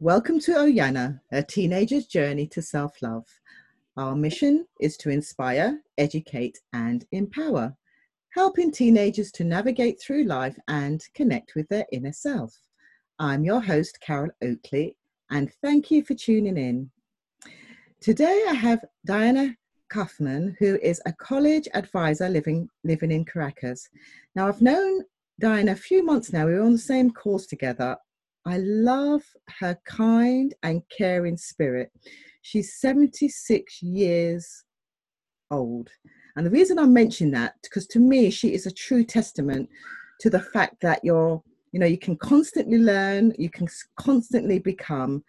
Welcome to Oyana, a teenager's journey to self love. Our mission is to inspire, educate, and empower, helping teenagers to navigate through life and connect with their inner self. I'm your host, Carol Oakley, and thank you for tuning in. Today I have Diana Kaufman, who is a college advisor living, living in Caracas. Now, I've known Diana a few months now. We were on the same course together. I love her kind and caring spirit. She's 76 years old. And the reason I mention that, because to me, she is a true testament to the fact that you're, you know, you can constantly learn, you can constantly become,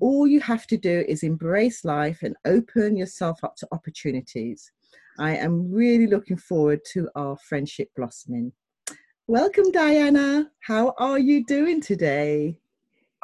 all you have to do is embrace life and open yourself up to opportunities. I am really looking forward to our friendship blossoming. Welcome, Diana. How are you doing today?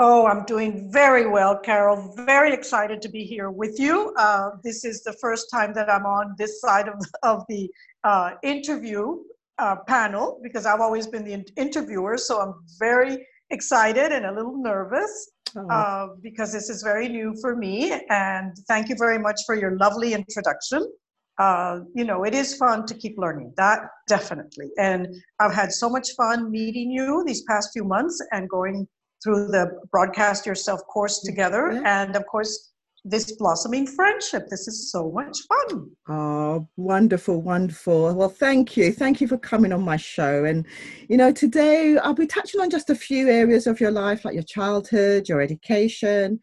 Oh, I'm doing very well, Carol. Very excited to be here with you. Uh, this is the first time that I'm on this side of, of the uh, interview uh, panel because I've always been the interviewer. So I'm very excited and a little nervous oh. uh, because this is very new for me. And thank you very much for your lovely introduction. Uh, you know, it is fun to keep learning, that definitely. And I've had so much fun meeting you these past few months and going through the Broadcast Yourself course together. Yeah. And of course, this blossoming friendship. This is so much fun. Oh, wonderful, wonderful. Well, thank you. Thank you for coming on my show. And, you know, today I'll be touching on just a few areas of your life, like your childhood, your education,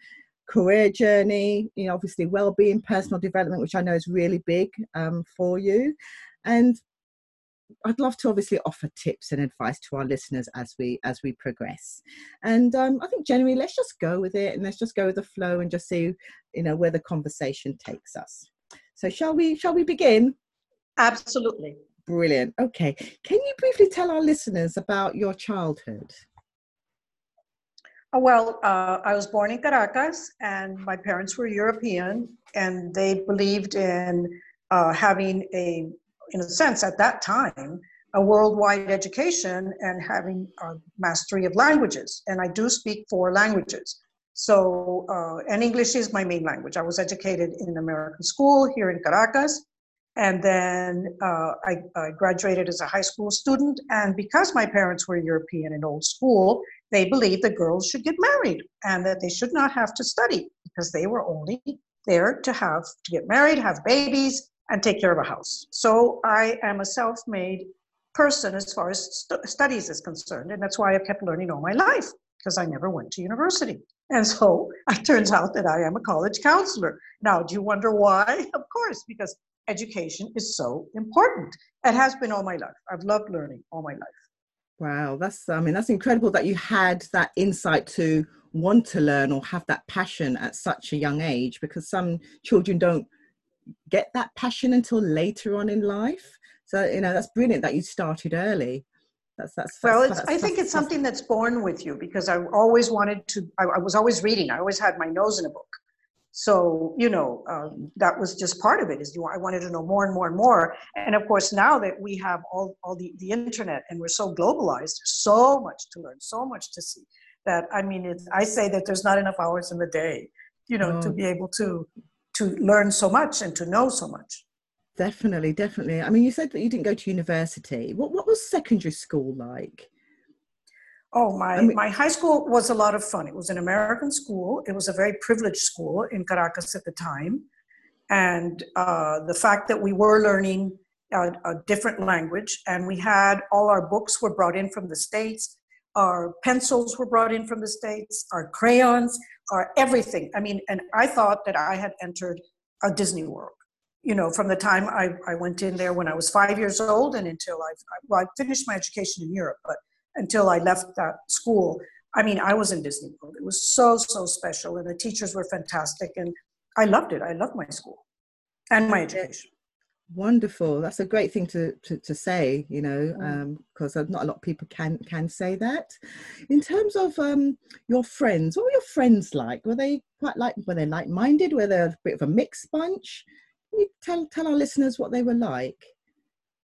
career journey, you know, obviously well being, personal development, which I know is really big um, for you. And I'd love to obviously offer tips and advice to our listeners as we as we progress. And um, I think generally, let's just go with it and let's just go with the flow and just see, you know, where the conversation takes us. So shall we? Shall we begin? Absolutely. Brilliant. Okay. Can you briefly tell our listeners about your childhood? Uh, well, uh, I was born in Caracas, and my parents were European, and they believed in uh, having a in a sense, at that time, a worldwide education and having a mastery of languages. And I do speak four languages. So, uh, and English is my main language. I was educated in an American school here in Caracas. And then uh, I, I, graduated as a high school student. And because my parents were European and old school, they believed that girls should get married and that they should not have to study because they were only there to have to get married, have babies, and take care of a house. So I am a self made person as far as st- studies is concerned. And that's why I've kept learning all my life because I never went to university. And so it turns out that I am a college counselor. Now, do you wonder why? Of course, because education is so important. It has been all my life. I've loved learning all my life. Wow, that's I mean that's incredible that you had that insight to want to learn or have that passion at such a young age because some children don't get that passion until later on in life. So you know that's brilliant that you started early. That's that's, well. That's, that's, I think it's something that's born with you because I always wanted to. I, I was always reading. I always had my nose in a book. So you know um, that was just part of it. Is you I wanted to know more and more and more. And of course now that we have all all the the internet and we're so globalized, so much to learn, so much to see. That I mean, it's I say that there's not enough hours in the day, you know, to be able to to learn so much and to know so much. Definitely, definitely. I mean, you said that you didn't go to university. What what was secondary school like? Oh, my, I mean, my high school was a lot of fun. It was an American school. It was a very privileged school in Caracas at the time. And uh, the fact that we were learning a, a, different language and we had all our books were brought in from the States, our pencils were brought in from the States, our crayons, are everything. I mean, and I thought that I had entered a Disney World. You know, from the time I, I went in there when I was five years old and until I, well, I finished my education in Europe, but until I left that school, I mean, I was in Disney World. It was so, so special, and the teachers were fantastic, and I loved it. I loved my school and my education wonderful that's a great thing to to, to say you know because mm. um, not a lot of people can can say that in terms of um your friends what were your friends like were they quite like were they like-minded were they a bit of a mixed bunch can you tell tell our listeners what they were like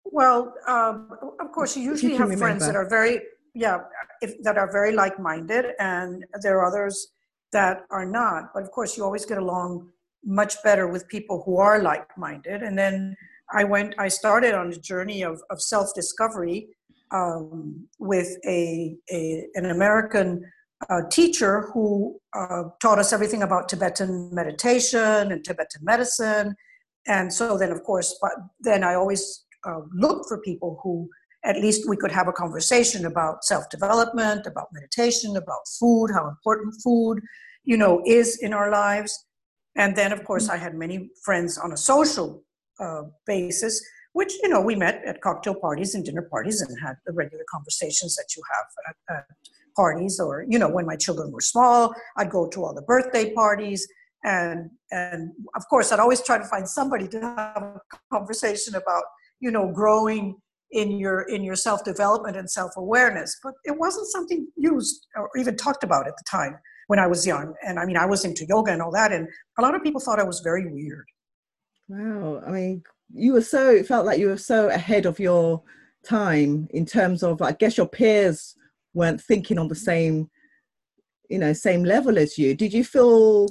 well um, of course you usually you have remember. friends that are very yeah if, that are very like-minded and there are others that are not. But of course, you always get along much better with people who are like-minded. And then I went, I started on a journey of, of self-discovery um, with a, a, an American uh, teacher who uh, taught us everything about Tibetan meditation and Tibetan medicine. And so then, of course, but then I always uh, looked for people who at least we could have a conversation about self-development, about meditation, about food, how important food, you know, is in our lives. And then, of course, I had many friends on a social uh, basis, which, you know, we met at cocktail parties and dinner parties and had the regular conversations that you have at, at parties or, you know, when my children were small, I'd go to all the birthday parties. And, and of course, I'd always try to find somebody to have a conversation about, you know, growing in your in your self development and self awareness. But it wasn't something used or even talked about at the time when I was young. And I mean, I was into yoga and all that, and a lot of people thought I was very weird. Wow. I mean, you were so, it felt like you were so ahead of your time in terms of, I guess your peers weren't thinking on the same, you know, same level as you. Did you feel,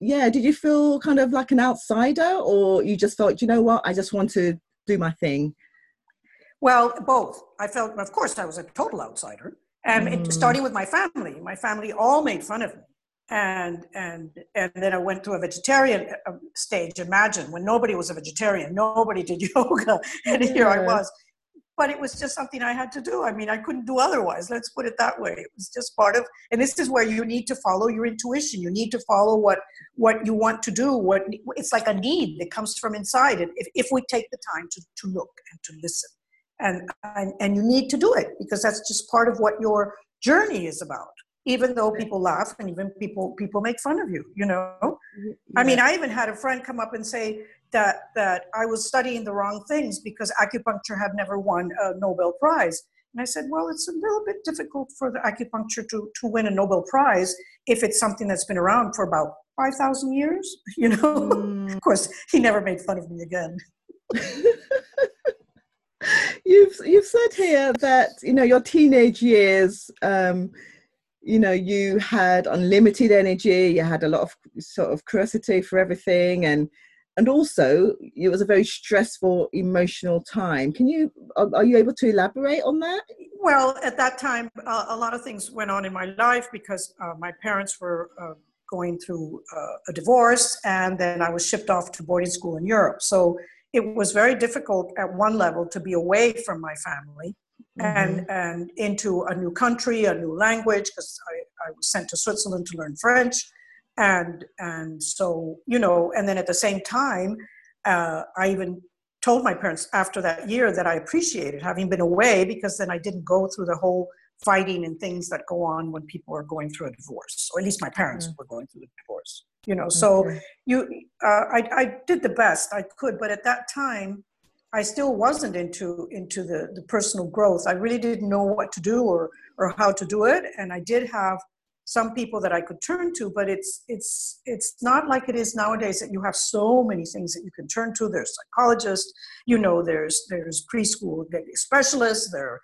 yeah, did you feel kind of like an outsider or you just thought, you know what, I just want to do my thing? Well, both. I felt, of course, I was a total outsider. And mm. it, starting with my family, my family all made fun of me. And, and, and then I went to a vegetarian uh, stage. Imagine when nobody was a vegetarian, nobody did yoga, and here I was. But it was just something I had to do. I mean, I couldn't do otherwise. Let's put it that way. It was just part of, and this is where you need to follow your intuition. You need to follow what what you want to do. What it's like a need that comes from inside. And if, if we take the time to to look and to listen and, and and you need to do it because that's just part of what your journey is about. Even though people laugh and even people people make fun of you you know? Yeah. i mean i even had a friend come up and say that that i was studying the wrong things because acupuncture had never won a nobel prize. And i said well it's a little bit difficult for the acupuncture to to win a nobel prize if it's something that's been around for about 5000 years you know? Mm. of course he never made fun of me again you've you've said here that you know your teenage years um you know you had unlimited energy you had a lot of sort of curiosity for everything and and also it was a very stressful emotional time. Can you are, are you able to elaborate on that? Well at that time uh, a lot of things went on in my life because uh, my parents were uh, going through uh, a divorce and then i was shipped off to boarding school in europe. So it was very difficult at one level to be away from my family mm-hmm. and and into a new country, a new language, because I, I was sent to Switzerland to learn French, and and so you know, and then at the same time, uh, I even told my parents after that year that I appreciated having been away because then I didn't go through the whole fighting and things that go on when people are going through a divorce, or at least my parents mm-hmm. were going through a divorce you know so okay. you uh, I, I did the best i could but at that time i still wasn't into into the, the personal growth i really didn't know what to do or or how to do it and i did have some people that i could turn to but it's it's it's not like it is nowadays that you have so many things that you can turn to there's psychologists you know there's there's preschool specialists there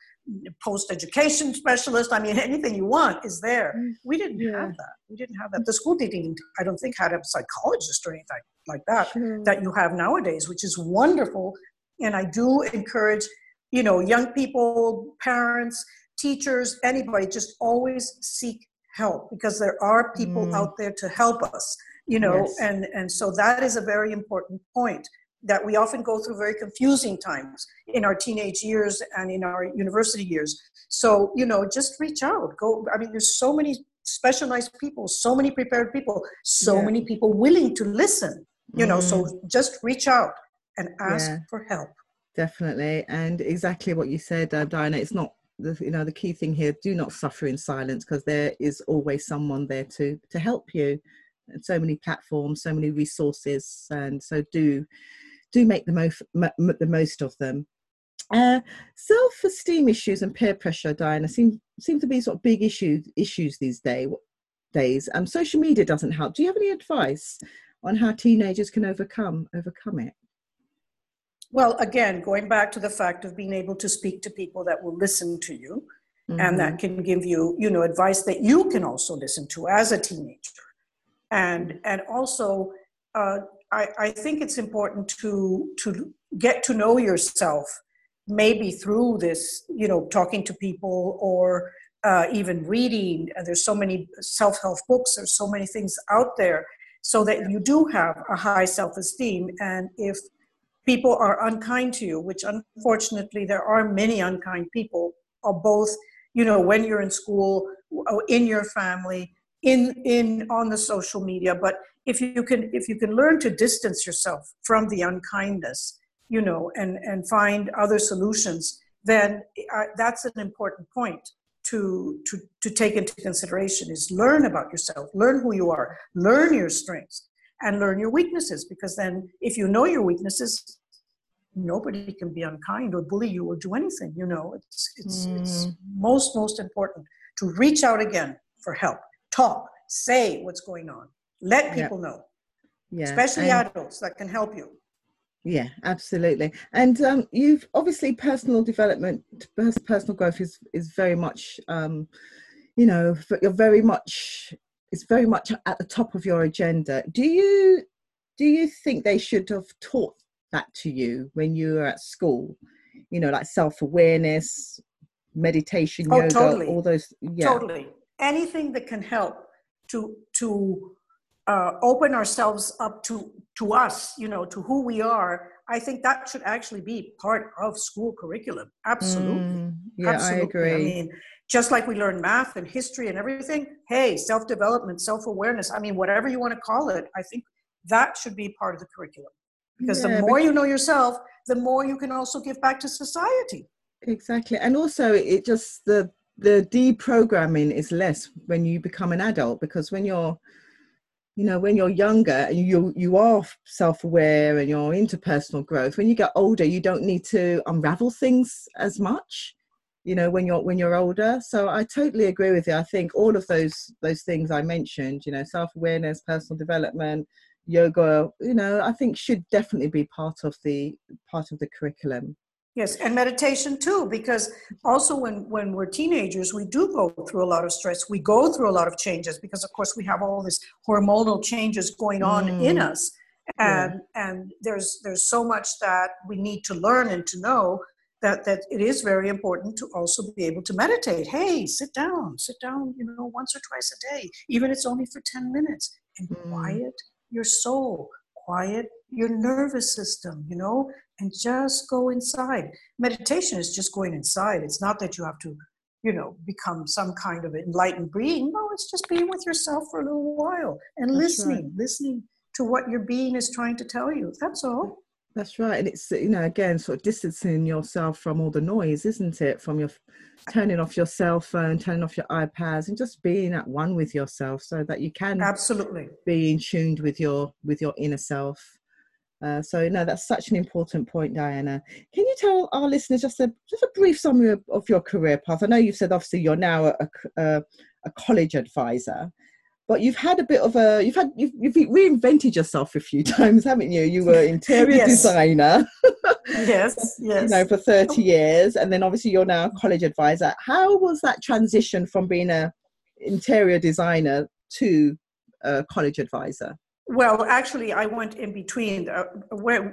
post education specialist. I mean, anything you want is there. Mm, we didn't yeah. have that. We didn't have that. The school didn't, I don't think, had a psychologist or anything like that sure. that you have nowadays, which is wonderful. And I do encourage, you know, young people, parents, teachers, anybody, just always seek help because there are people mm. out there to help us you know yes. and and so that is a very important point that we often go through very confusing times in our teenage years and in our university years. So, you know, just reach out. Go, I mean, there's so many specialized people, so many prepared people, so yeah. many people willing to listen, you know, mm. so just reach out and ask yeah. for help. Definitely. And exactly what you said, uh, Diana, it's not the you know the key thing here do not suffer in silence because there is always someone there to to help you and so many platforms so many resources and so do do make the most m- the most of them. Uh, self-esteem issues and peer pressure, Diana, seem seem to be sort of big issues issues these day, days. Um, social media doesn't help. Do you have any advice on how teenagers can overcome overcome it? Well, again, going back to the fact of being able to speak to people that will listen to you, mm-hmm. and that mm-hmm. can give you you know advice that you can also listen to as a teenager and and also uh, I, I think it's important to to get to know yourself maybe through this you know talking to people or uh, even reading. Uh, there's so many self-help books. There's so many things out there so that you do have a high self-esteem. And if people are unkind to you which unfortunately there are many unkind people or both you know when you're in school uh, in your family in in on the social media but if you can if you can learn to distance yourself from the unkindness you know and and find other solutions then uh, that's an important point to to to take into consideration is learn about yourself learn who you are learn your strengths and learn your weaknesses because then if you know your weaknesses nobody can be unkind or bully you or do anything you know it's it's, mm. it's most most important to reach out again for help talk say what's going on let people know. Yeah especially and, adults that can help you. Yeah absolutely. And um, you've obviously personal development personal growth is is very much um, you know you're very much it's very much at the top of your agenda. Do you do you think they should have taught that to you when you were at school? You know like self-awareness meditation oh, yoga totally. all those yeah. Totally. Anything that can help to to uh, open ourselves up to to us you know to who we are i think that should actually be part of school curriculum. Absolutely. Mm, yeah absolutely. i agree. i mean just like we learn math and history and everything hey self-development self-awareness i mean whatever you want to call it i think that should be part of the curriculum. Because yeah, the more you know yourself the more you can also give back to society. Exactly and also it just the the deprogramming is less when you become an adult because when you're you know when you're younger and you you are self-aware and you're into personal growth when you get older you don't need to unravel things as much you know when you're when you're older. So i totally agree with you. I think all of those those things i mentioned you know self-awareness personal development yoga you know i think should definitely be part of the part of the curriculum Yes, and meditation too, because also when, when we're teenagers, we do go through a lot of stress. We go through a lot of changes because, of course, we have all this hormonal changes going on mm. in us, and yeah. and there's there's so much that we need to learn and to know that that it is very important to also be able to meditate. Hey, sit down, sit down, you know, once or twice a day, even if it's only for ten minutes, and mm. quiet your soul, quiet your nervous system, you know, and just go inside. Meditation is just going inside. It's not that you have to, you know, become some kind of enlightened being. No, it's just being with yourself for a little while and That's listening, right. listening to what your being is trying to tell you. That's all. That's right. And it's, you know, again, sort of distancing yourself from all the noise, isn't it? From your turning off your cell phone, turning off your iPads, and just being at one with yourself so that you can absolutely be in tuned with your with your inner self uh, so no, that's such an important point, Diana. Can you tell our listeners just a just a brief summary of, of your career path? I know you've said obviously you're now a, a, a, college advisor, but you've had a bit of a you've had you've, you've reinvented yourself a few times, haven't you? You were interior yes. designer. yes, yes. You know, for thirty years, and then obviously you're now a college advisor. How was that transition from being a interior designer to a college advisor? Well, actually, I went in between. Uh,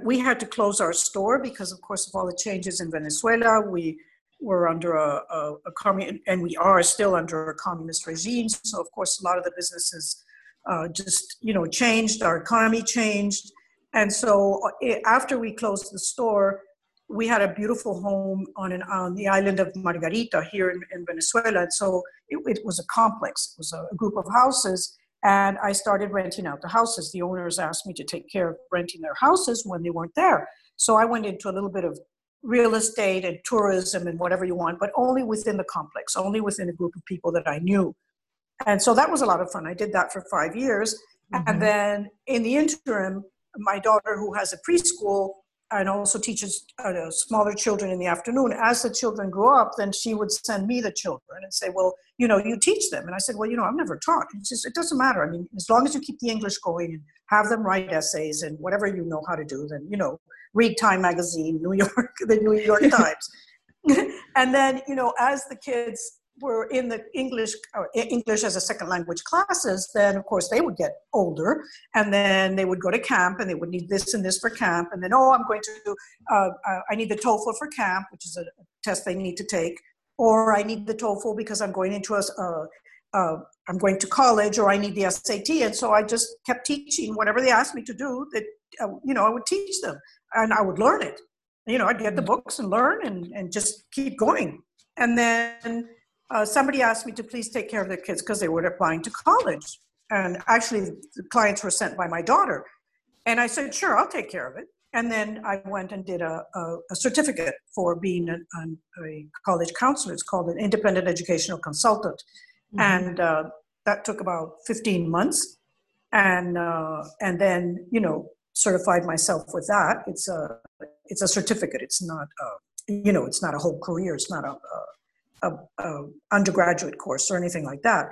we had to close our store because, of course, of all the changes in Venezuela. We were under a, a, a communist, and we are still under a communist regime. So, of course, a lot of the businesses uh, just, you know, changed. Our economy changed, and so uh, after we closed the store, we had a beautiful home on an, on the island of Margarita here in, in Venezuela. And so it, it was a complex. It was a group of houses and I started renting out the houses. The owners asked me to take care of renting their houses when they weren't there. So I went into a little bit of real estate and tourism and whatever you want, but only within the complex, only within a group of people that I knew. And so that was a lot of fun. I did that for five years. Mm-hmm. And then in the interim, my daughter, who has a preschool, and also teaches uh, smaller children in the afternoon. As the children grow up, then she would send me the children and say, "Well, you know, you teach them." And I said, "Well, you know, I've never taught. It's just it doesn't matter. I mean, as long as you keep the English going and have them write essays and whatever you know how to do, then you know, read Time magazine, New York, the New York Times." and then, you know, as the kids were in the English English as a second language classes, then of course they would get older, and then they would go to camp, and they would need this and this for camp, and then oh, I'm going to uh, uh, I need the TOEFL for camp, which is a test they need to take, or I need the TOEFL because I'm going into a, I'm going to college, or I need the SAT, and so I just kept teaching whatever they asked me to do. That uh, you know, I would teach them, and I would learn it. You know, I'd get the mm. books and learn, and and just keep going, and then uh, somebody asked me to please take care of their kids because they were applying to college. And actually, the clients were sent by my daughter. And I said, sure, I'll take care of it. And then I went and did a, a, a certificate for being a, a, college counselor. It's called an independent educational consultant. Mm-hmm. And uh, that took about 15 months. And, uh, and then, you know, certified myself with that. It's a, it's a certificate. It's not, a, you know, it's not a whole career. It's not a, a a, undergraduate course or anything like that.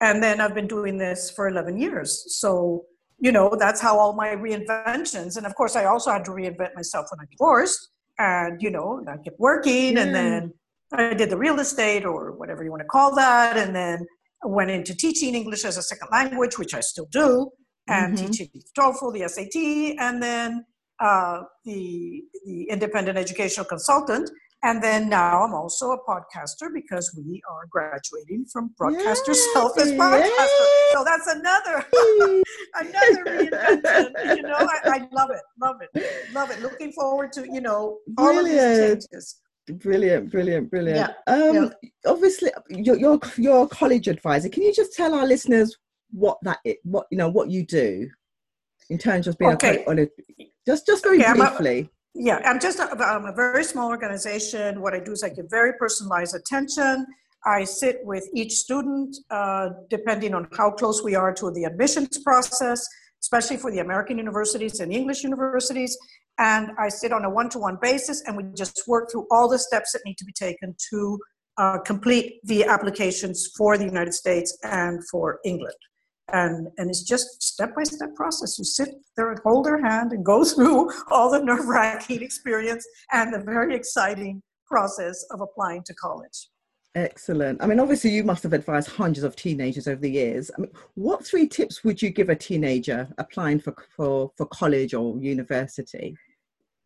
And then I've been doing this for 11 years. So, you know, that's how all my reinventions, and of course, I also had to reinvent myself when I divorced. And, you know, I kept working and then I did the real estate or whatever you want to call that. And then I went into teaching English as a second language, which I still do, and mm-hmm. teaching TOEFL, the SAT, and then uh, the, the independent educational consultant. And then now I'm also a podcaster because we are graduating from broadcaster Yay! self as podcaster. So that's another another reinvention. You know, I, I, love it, love it, love it. Looking forward to you know all Brilliant. of these changes. Brilliant, brilliant, brilliant. Yeah. Um, yeah. Obviously, you're, you're you're a college advisor. Can you just tell our listeners what that is, what you know what you do in terms of being okay. a, a just just very okay, briefly. Yeah, I'm just a, I'm a very small organization. What I do is I give very personalized attention. I sit with each student, uh, depending on how close we are to the admissions process, especially for the American universities and English universities. And I sit on a one to one basis and we just work through all the steps that need to be taken to uh, complete the applications for the United States and for England and and it's just step by step process. You sit there and hold their hand and go through all the nerve wracking experience and the very exciting process of applying to college. Excellent. I mean obviously you must have advised hundreds of teenagers over the years. I mean what three tips would you give a teenager applying for for, for college or university?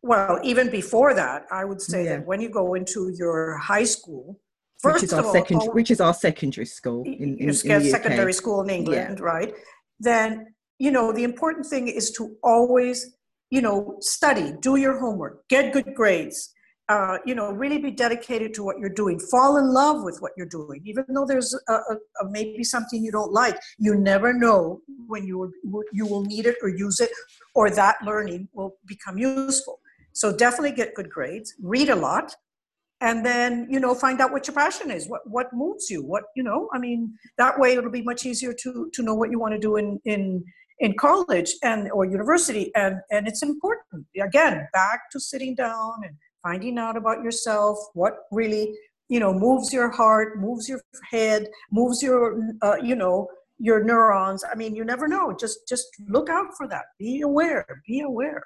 Well even before that i would say yeah. that when you go into your high school First which is our second, which is our secondary school in, in, in secondary school in England, yeah. right? Then you know the important thing is to always you know study, do your homework, get good grades. Uh, you know, really be dedicated to what you're doing. Fall in love with what you're doing, even though there's a, a, a maybe something you don't like. You never know when you will, you will need it or use it, or that learning will become useful. So definitely get good grades. Read a lot and then you know find out what your passion is what what moves you what you know i mean that way it'll be much easier to to know what you want to do in in in college and or university and and it's important. Again back to sitting down and finding out about yourself what really you know moves your heart moves your head moves your uh, you know your neurons. I mean you never know. Just just look out for that. Be aware be aware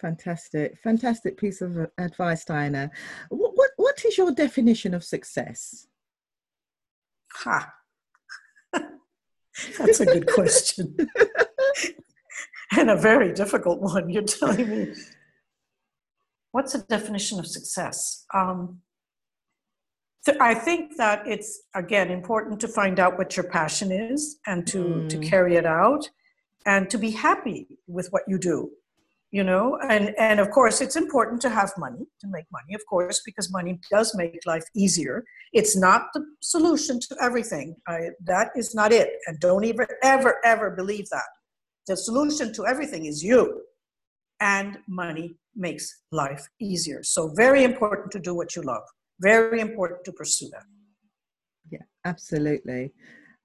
Fantastic, fantastic piece of advice, Diana. What, what, what is your definition of success? Ha. That's a good question. and a very difficult one, you're telling me. What's the definition of success? Um, I think that it's, again, important to find out what your passion is and to, mm. to carry it out and to be happy with what you do you know and and of course it's important to have money to make money of course because money does make life easier. It's not the solution to everything. I, that is not it and don't even ever ever believe that. The solution to everything is you and money makes life easier. So very important to do what you love. Very important to pursue that. Yeah absolutely.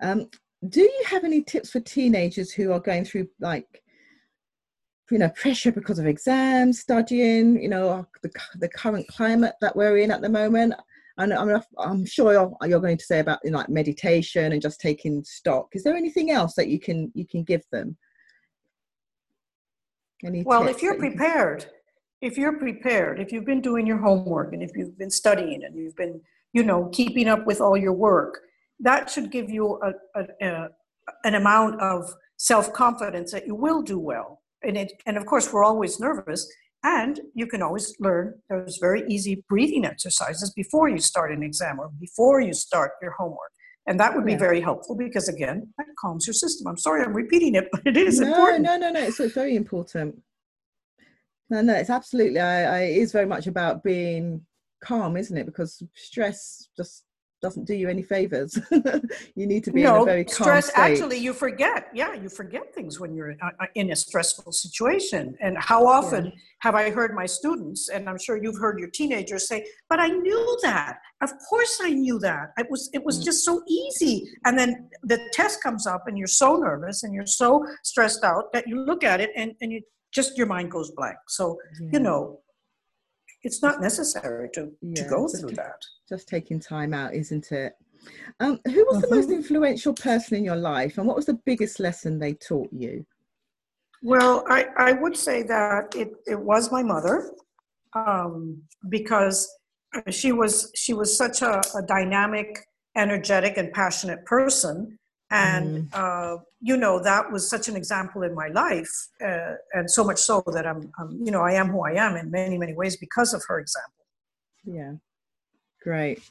Um, do you have any tips for teenagers who are going through like you know pressure because of exams studying you know the, the current climate that we're in at the moment and I'm, I'm sure you're, you're going to say about you know, like meditation and just taking stock is there anything else that you can you can give them Any well if you're prepared if you're prepared if you've been doing your homework and if you've been studying and you've been you know, keeping up with all your work. That should give you a, a, a an amount of self confidence that you will do well. And it, and of course, we're always nervous. And you can always learn those very easy breathing exercises before you start an exam or before you start your homework. And that would be yeah. very helpful because, again, that calms your system. I'm sorry I'm repeating it, but it is no, important. No, no, no, it's, it's very important. No, no, it's absolutely, I, I, it is very much about being calm, isn't it? Because stress just doesn't do you any favors. you need to be no, in a very calm stress. State. Actually, you forget. Yeah, you forget things when you're uh, uh, in a stressful situation. And how often yeah. have I heard my students, and I'm sure you've heard your teenagers say, "But I knew that. Of course, I knew that. It was it was mm. just so easy." And then the test comes up, and you're so nervous and you're so stressed out that you look at it and and you just your mind goes blank. So yeah. you know, it's not necessary to, yeah, to go through that. Just taking time out, isn't it? Um, who was the most mm-hmm. influential person in your life, and what was the biggest lesson they taught you? Well, I, I would say that it, it was my mother, um, because she was she was such a, a, dynamic, energetic, and passionate person, and mm. uh, you know that was such an example in my life uh, and so much so that I'm, I'm, you know i am who i am in many many ways because of her example. Yeah. Great.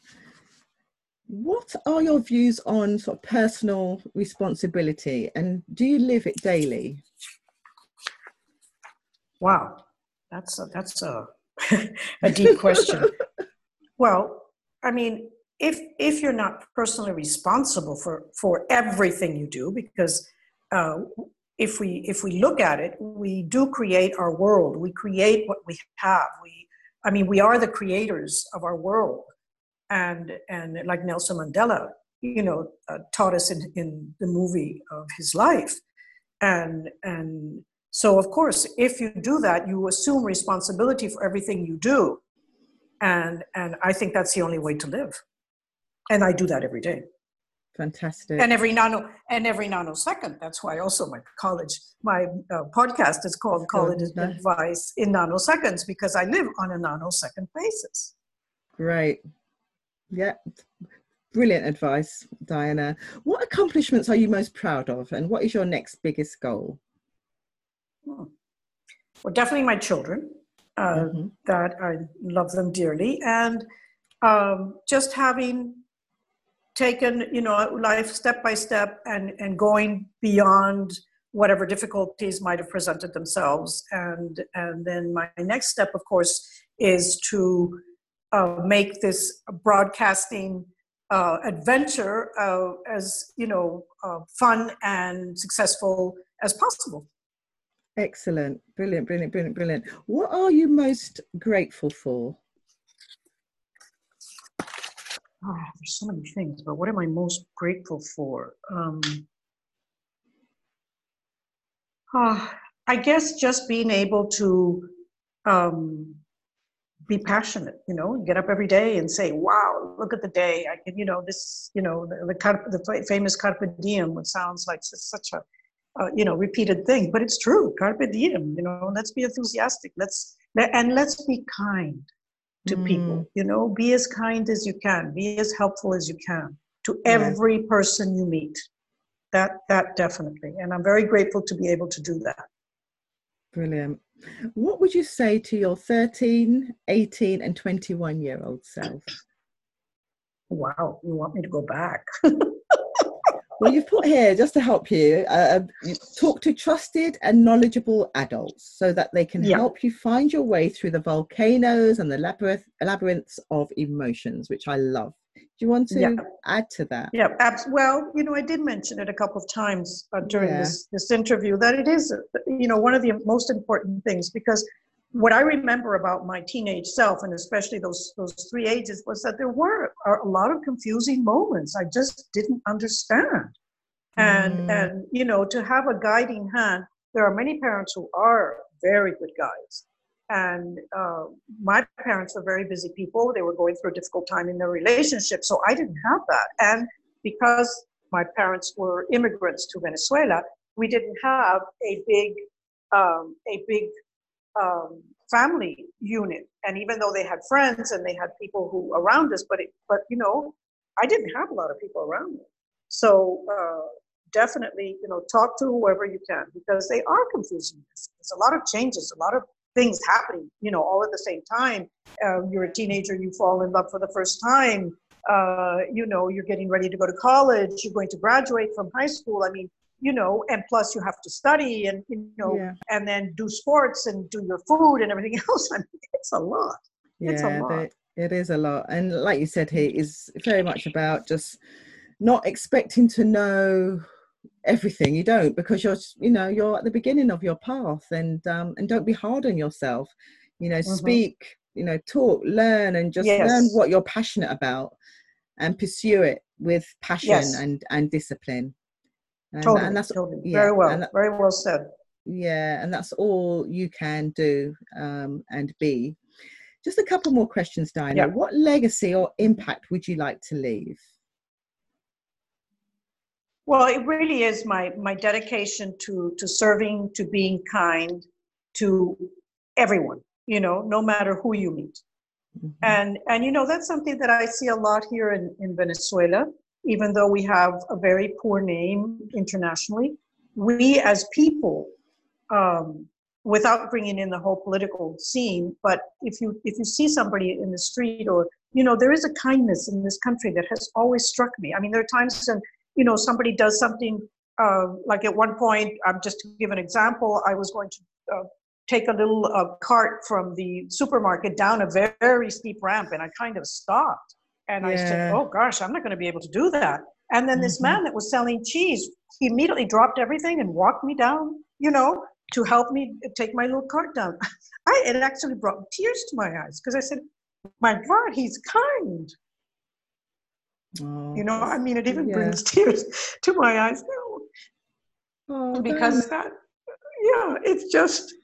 What are your views on sort of personal responsibility and do you live it daily? Wow. That's a that's a, a deep question. Well i mean if if you're not personally responsible for for everything you do because uh, if we if we look at it we do create our world. We create what we have. We i mean we are the creators of our world. And and like nelson mandela you know uh, taught us in in the movie of his life. And and so of course if you do that you assume responsibility for everything you do. And and i think that's the only way to live and I do that every day. Fantastic. And every nano and every nanosecond. That's why also my college, my uh, podcast is called college Advice in Nanoseconds" because I live on a nanosecond basis. Great. Yeah. Brilliant advice, Diana. What accomplishments are you most proud of, and what is your next biggest goal? Hmm. Well, definitely my children. Uh, mm-hmm. That I love them dearly, and um, just having taken you know life step by step and and going beyond whatever difficulties might have presented themselves. And and then my next step of course is to uh, make this broadcasting uh, adventure uh, as you know uh, fun and successful as possible. Excellent. Brilliant brilliant brilliant brilliant. What are you most grateful for oh, there's so many things, but what am I most grateful for? Um, uh, I guess just being able to um, be passionate, you know, get up every day and say, wow, look at the day. I can, you know, this, you know, the, the, the famous carpe diem, which sounds like such a, uh, you know, repeated thing, but it's true. Carpe diem, you know, let's be enthusiastic. Let's, and let's be kind to mm. people you know? Be as kind as you can. Be as helpful as you can to every yes. person you meet. That that definitely. And i'm very grateful to be able to do that. Brilliant. What would you say to your 13 18 and 21 year old self? Wow. You want me to go back well, you've put here just to help you, uh, um, talk to trusted and knowledgeable adults so that they can yeah. help you find your way through the volcanoes and the labyrinth, labyrinths of emotions, which I love. Do you want to yeah. add to that? Yeah, abs- well, you know, I did mention it a couple of times uh, during yeah. this this interview that it is, you know, one of the most important things because what I remember about my teenage self, and especially those those three ages, was that there were a lot of confusing moments. I just didn't understand, and mm. and you know, to have a guiding hand. There are many parents who are very good guides, and uh, my parents were very busy people. They were going through a difficult time in their relationship, so I didn't have that. And because my parents were immigrants to Venezuela, we didn't have a big um, a big um, family unit. And even though they had friends and they had people who around us, but it, but you know, I didn't have a lot of people around me. So uh, definitely, you know, talk to whoever you can because they are confusing. There's a lot of changes, a lot of things happening, you know, all at the same time. Uh, you're a teenager, you fall in love for the first time. Uh, you know, you're getting ready to go to college, you're going to graduate from high school. I mean, you know, and plus you have to study and, you know, yeah. and then do sports and do your food and everything else. I mean, it's a lot. It's yeah, a lot. it is a lot. And like you said here, is very much about just not expecting to know everything you don't because you're you know you're at the beginning of your path and um and don't be hard on yourself you know mm-hmm. speak you know talk learn and just yes. learn what you're passionate about and pursue it with passion yes. and and discipline and, totally, and that's totally. Yeah, very well that, very well said yeah and that's all you can do um and be just a couple more questions diana yeah. what legacy or impact would you like to leave well, it really is my my dedication to to serving, to being kind, to everyone. You know, no matter who you meet, mm-hmm. and and you know that's something that I see a lot here in in Venezuela. Even though we have a very poor name internationally, we as people, um, without bringing in the whole political scene, but if you if you see somebody in the street or you know there is a kindness in this country that has always struck me. I mean, there are times when you know somebody does something uh, like at one point i'm um, just to give an example i was going to uh, take a little uh, cart from the supermarket down a very, very steep ramp and i kind of stopped and yeah. i said oh gosh i'm not going to be able to do that and then mm-hmm. this man that was selling cheese he immediately dropped everything and walked me down you know to help me take my little cart down I, it actually brought tears to my eyes because i said my god he's kind Oh, you know, I mean, it even yeah. brings tears to my eyes now. Oh, because that, yeah, it's just,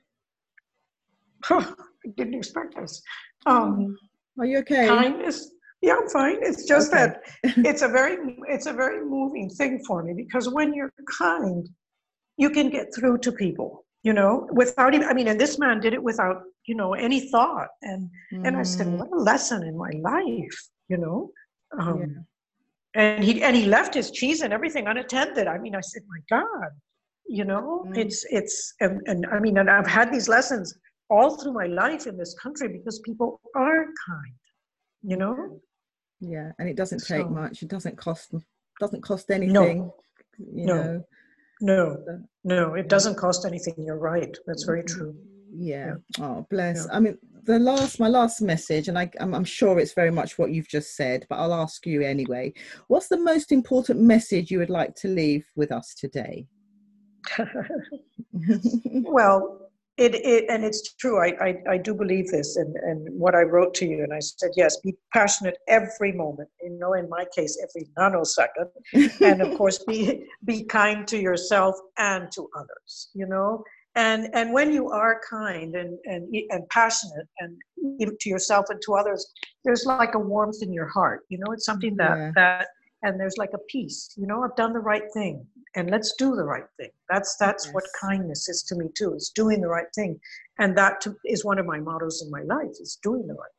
I didn't expect this. Um, Are you okay? Kindness. Yeah, I'm fine. It's just okay. that it's a very, it's a very moving thing for me because when you're kind, you can get through to people. You know, without even. I mean, and this man did it without, you know, any thought. And mm. and I said, mm. what a lesson in my life. You know. Um, yeah and he and he left his cheese and everything unattended i mean i said my god you know mm. it's it's and, and i mean and i've had these lessons all through my life in this country because people are kind you know yeah and it doesn't take so, much. It doesn't cost doesn't cost anything no, you no, know. No. No it doesn't cost anything you're right that's very true. Yeah, yeah. oh bless. Yeah. i mean the last my last message and I, I'm, I'm sure it's very much what you've just said but i'll ask you anyway. What's the most important message you would like to leave with us today? Well it, it and it's true I, I i do believe this and and what i wrote to you and i said yes be passionate every moment you know in my case every nanosecond. And of course be be kind to yourself and to others you know? And and when you are kind and and and passionate and to yourself and to others there's like a warmth in your heart you know? It's something that yeah. that and there's like a peace you know? I've done the right thing and let's do the right thing. That's that's yes. what kindness is to me too is doing the right thing. And that to, is one of my mottos in my life is doing the right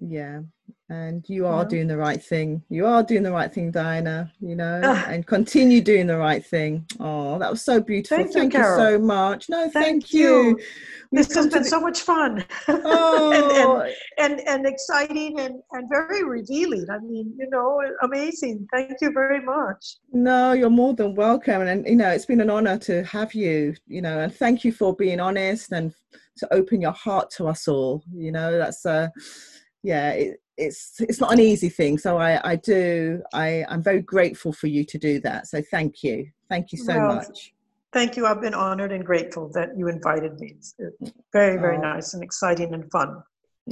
yeah and you are yeah. doing the right thing. You are doing the right thing diana you know and continue doing the right thing. Oh that was so beautiful. Thank, thank you, you, so much. No thank, thank you. you. this has been the... so much fun. Oh. and, and, and, and exciting and, and very revealing. I mean you know amazing. Thank you very much. No you're more than welcome. And you know it's been an honor to have you you know and thank you for being honest and to open your heart to us all. You know that's uh yeah it, it's it's not an easy thing so i i do i i'm very grateful for you to do that so thank you thank you so well, much thank you i've been honored and grateful that you invited me it's very very oh. nice and exciting and fun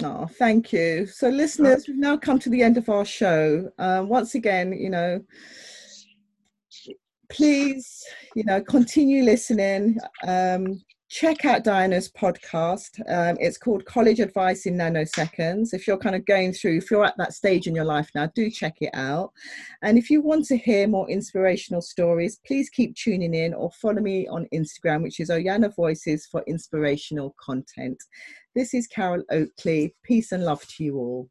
Oh, thank you. So, listeners, we've now come to the end of our show. Uh, once again, you know, please, you know, continue listening. Um, check out Diana's podcast. Um, it's called College Advice in Nanoseconds. If you're kind of going through, if you're at that stage in your life now, do check it out. And if you want to hear more inspirational stories, please keep tuning in or follow me on Instagram, which is Oyana Voices for inspirational content. This is Carol Oakley. Peace and love to you all.